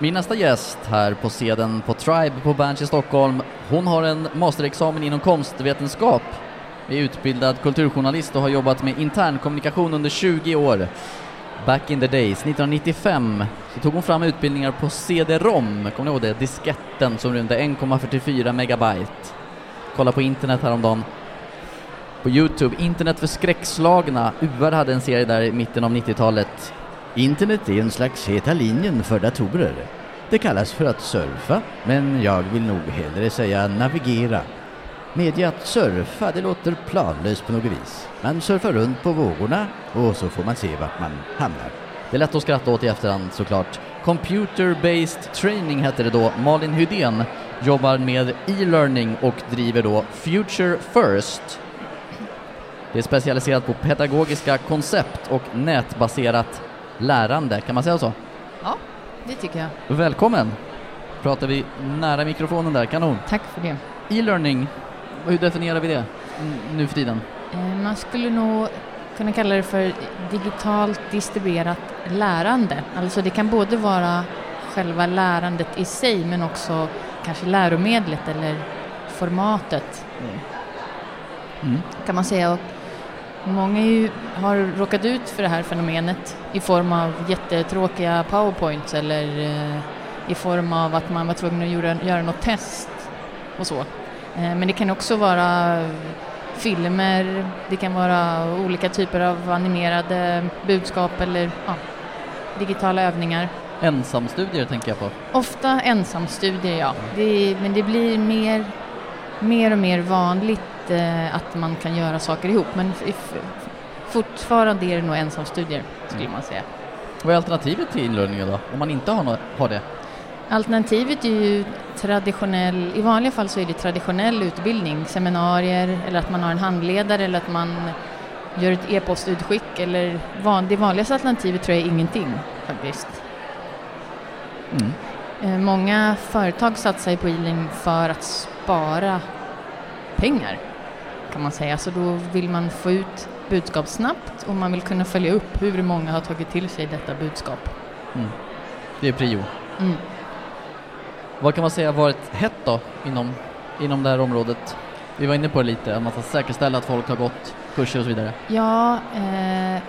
Min nästa gäst här på seden på Tribe på Berns i Stockholm, hon har en masterexamen inom konstvetenskap, är utbildad kulturjournalist och har jobbat med internkommunikation under 20 år. Back in the days, 1995, så tog hon fram utbildningar på CD-ROM, kommer ni ihåg det? Disketten som rymde 1,44 megabyte. Kolla på internet häromdagen. På Youtube, Internet för skräckslagna. UR hade en serie där i mitten av 90-talet. Internet är en slags heta linjen för datorer. Det kallas för att surfa, men jag vill nog hellre säga navigera. Medge att surfa, det låter planlöst på något vis. Man surfar runt på vågorna och så får man se vart man hamnar. Det är lätt att skratta åt i efterhand såklart. Computer-based training hette det då. Malin Hydén jobbar med e-learning och driver då Future First. Det är specialiserat på pedagogiska koncept och nätbaserat lärande, kan man säga så? Ja, det tycker jag. Välkommen! Pratar vi nära mikrofonen där, kanon. Tack för det. E-learning, hur definierar vi det nu för tiden? Eh, man skulle nog kunna kalla det för digitalt distribuerat lärande. Alltså det kan både vara själva lärandet i sig men också kanske läromedlet eller formatet mm. kan man säga. Många ju, har råkat ut för det här fenomenet i form av jättetråkiga powerpoints eller eh, i form av att man var tvungen att göra, göra något test och så. Eh, men det kan också vara filmer, det kan vara olika typer av animerade budskap eller ja, digitala övningar. Ensamstudier tänker jag på. Ofta ensamstudier, ja. Det, men det blir mer, mer och mer vanligt eh, att man kan göra saker ihop. Men fortfarande är det nog ensamstudier, skulle mm. man säga. Vad är alternativet till inlärningen då, om man inte har, no har det? Alternativet är ju traditionell, i vanliga fall så är det traditionell utbildning, seminarier eller att man har en handledare eller att man gör ett e-postutskick eller van, det vanligaste alternativet tror jag är ingenting faktiskt. Mm. Eh, många företag satsar ju på e-learning för att spara pengar kan man säga, så då vill man få ut budskap snabbt och man vill kunna följa upp hur många har tagit till sig detta budskap. Mm. Det är prio. Mm. Vad kan man säga har varit hett då inom, inom det här området? Vi var inne på det lite, att man ska säkerställa att folk har gått kurser och så vidare. Ja, eh,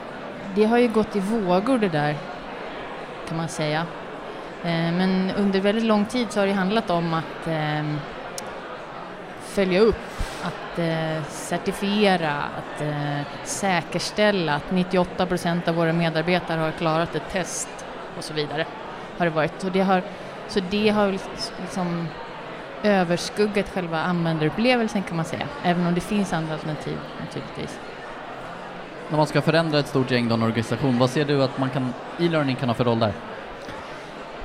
det har ju gått i vågor det där kan man säga. Eh, men under väldigt lång tid så har det handlat om att eh, följa upp, att eh, certifiera, att eh, säkerställa att 98 procent av våra medarbetare har klarat ett test och så vidare. Har det varit. Och det har så det har liksom överskuggat själva användarupplevelsen kan man säga, även om det finns andra alternativ naturligtvis. När man ska förändra ett stort gäng, då, en organisation, vad ser du att man kan, e-learning kan ha för roll där?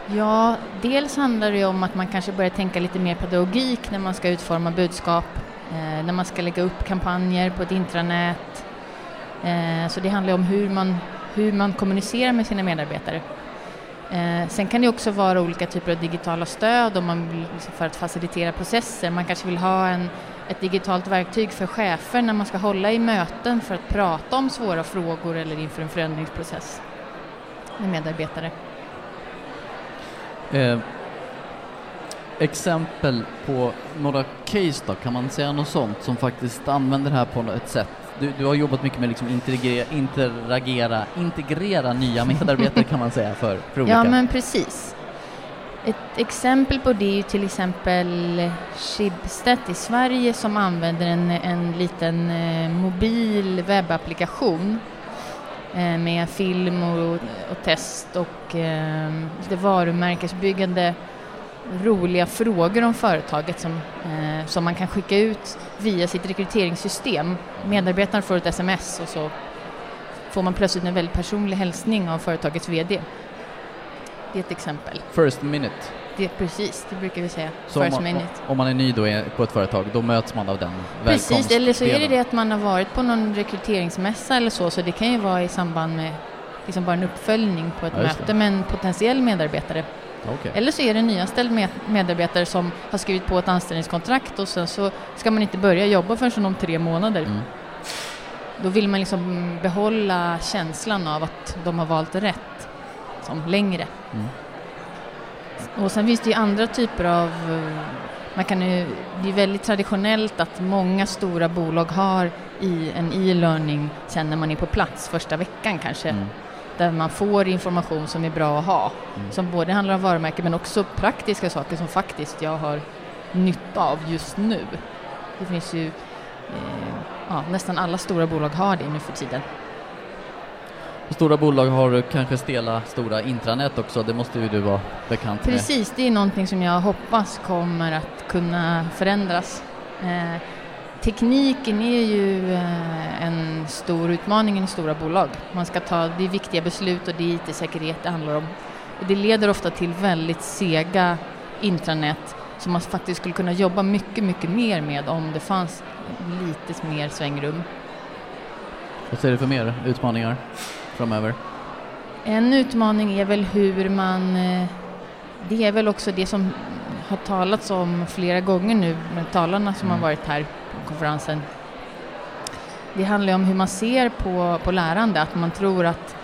Ja, dels handlar det om att man kanske börjar tänka lite mer pedagogik när man ska utforma budskap, eh, när man ska lägga upp kampanjer på ett intranät. Eh, så det handlar om hur man, hur man kommunicerar med sina medarbetare Eh, sen kan det också vara olika typer av digitala stöd om man vill, liksom, för att facilitera processer. Man kanske vill ha en, ett digitalt verktyg för chefer när man ska hålla i möten för att prata om svåra frågor eller inför en förändringsprocess med medarbetare. Eh, exempel på några case då, kan man säga något sånt som faktiskt använder det här på ett sätt du, du har jobbat mycket med liksom interagera, interagera, integrera nya medarbetare kan man säga för, för olika. Ja men precis. Ett exempel på det är till exempel Schibsted i Sverige som använder en, en liten eh, mobil webbapplikation Eh, med film och, och test och eh, lite varumärkesbyggande roliga frågor om företaget som, eh, som man kan skicka ut via sitt rekryteringssystem. Medarbetaren får ett sms och så får man plötsligt en väldigt personlig hälsning av företagets VD. Det är ett exempel. First minute. Det, precis, det brukar vi säga. Så om man. Om man är ny då på ett företag, då möts man av den Precis, eller så är det det att man har varit på någon rekryteringsmässa eller så, så det kan ju vara i samband med liksom bara en uppföljning på ett ja, möte med en potentiell medarbetare. Okay. Eller så är det en nyanställd med medarbetare som har skrivit på ett anställningskontrakt och sen så ska man inte börja jobba förrän om tre månader. Mm. Då vill man liksom behålla känslan av att de har valt rätt som längre. Mm. Och sen finns det ju andra typer av eh, man kan ju, det är väldigt traditionellt att många stora bolag har i en e-learning sen när man är på plats första veckan kanske. Mm. Där man får information som är bra att ha. Mm. Som både handlar om varumärken men också praktiska saker som faktiskt jag har nytta av just nu. Det finns ju, eh, ja, nästan alla stora bolag har det nu för tiden. Stora bolag har kanske stela stora intranät också, det måste ju du vara bekant med. Precis, det är någonting som jag hoppas kommer att kunna förändras. Eh, tekniken är ju eh, en stor utmaning i stora bolag. Man ska ta, det är viktiga beslut och det är IT-säkerhet det handlar om. Och det leder ofta till väldigt sega intranät som man faktiskt skulle kunna jobba mycket, mycket mer med om det fanns lite mer svängrum. Vad ser du för mer utmaningar? Framöver? En utmaning är väl hur man, eh, det är väl också det som har talats om flera gånger nu med talarna som mm. har varit här på konferensen. Det handlar om hur man ser på, på lärande, att man tror att,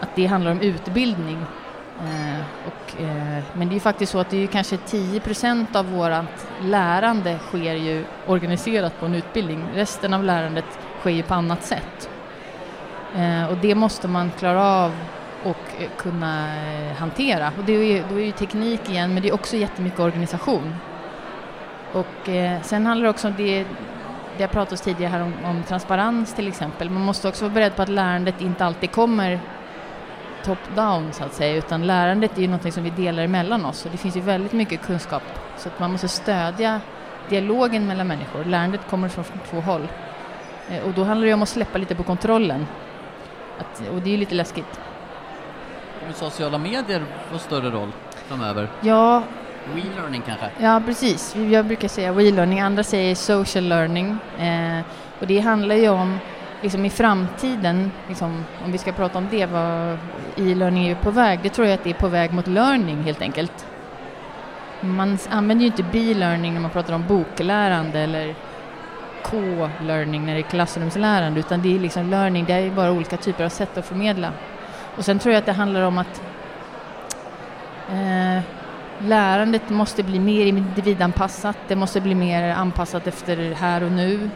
att det handlar om utbildning. Eh, och, eh, men det är ju faktiskt så att det är kanske 10 procent av vårt lärande sker ju organiserat på en utbildning. Resten av lärandet sker ju på annat sätt. Eh, och det måste man klara av och eh, kunna eh, hantera. Och det är ju, då är ju teknik igen, men det är också jättemycket organisation. Och eh, sen handlar det också om det, det har pratats tidigare här om, om, transparens till exempel. Man måste också vara beredd på att lärandet inte alltid kommer top-down så att säga, utan lärandet är ju någonting som vi delar emellan oss och det finns ju väldigt mycket kunskap så att man måste stödja dialogen mellan människor. Lärandet kommer från två håll. Eh, och då handlar det om att släppa lite på kontrollen att, och det är ju lite läskigt. Kommer sociala medier få större roll framöver? Ja. We-learning kanske? Ja, precis. Jag brukar säga we-learning, andra säger social learning. Eh, och det handlar ju om, liksom i framtiden, liksom, om vi ska prata om det, vad e-learning är på väg, det tror jag att det är på väg mot learning helt enkelt. Man använder ju inte be-learning när man pratar om boklärande eller K-learning när det är klassrumslärande utan det är liksom learning, det är bara olika typer av sätt att förmedla. Och sen tror jag att det handlar om att eh, lärandet måste bli mer individanpassat, det måste bli mer anpassat efter här och nu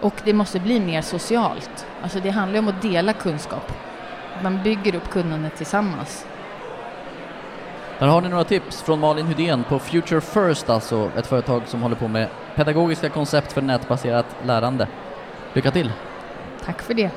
och det måste bli mer socialt. Alltså det handlar om att dela kunskap. Man bygger upp kunnandet tillsammans. Där har ni några tips från Malin Hydén på Future First, alltså ett företag som håller på med pedagogiska koncept för nätbaserat lärande. Lycka till! Tack för det!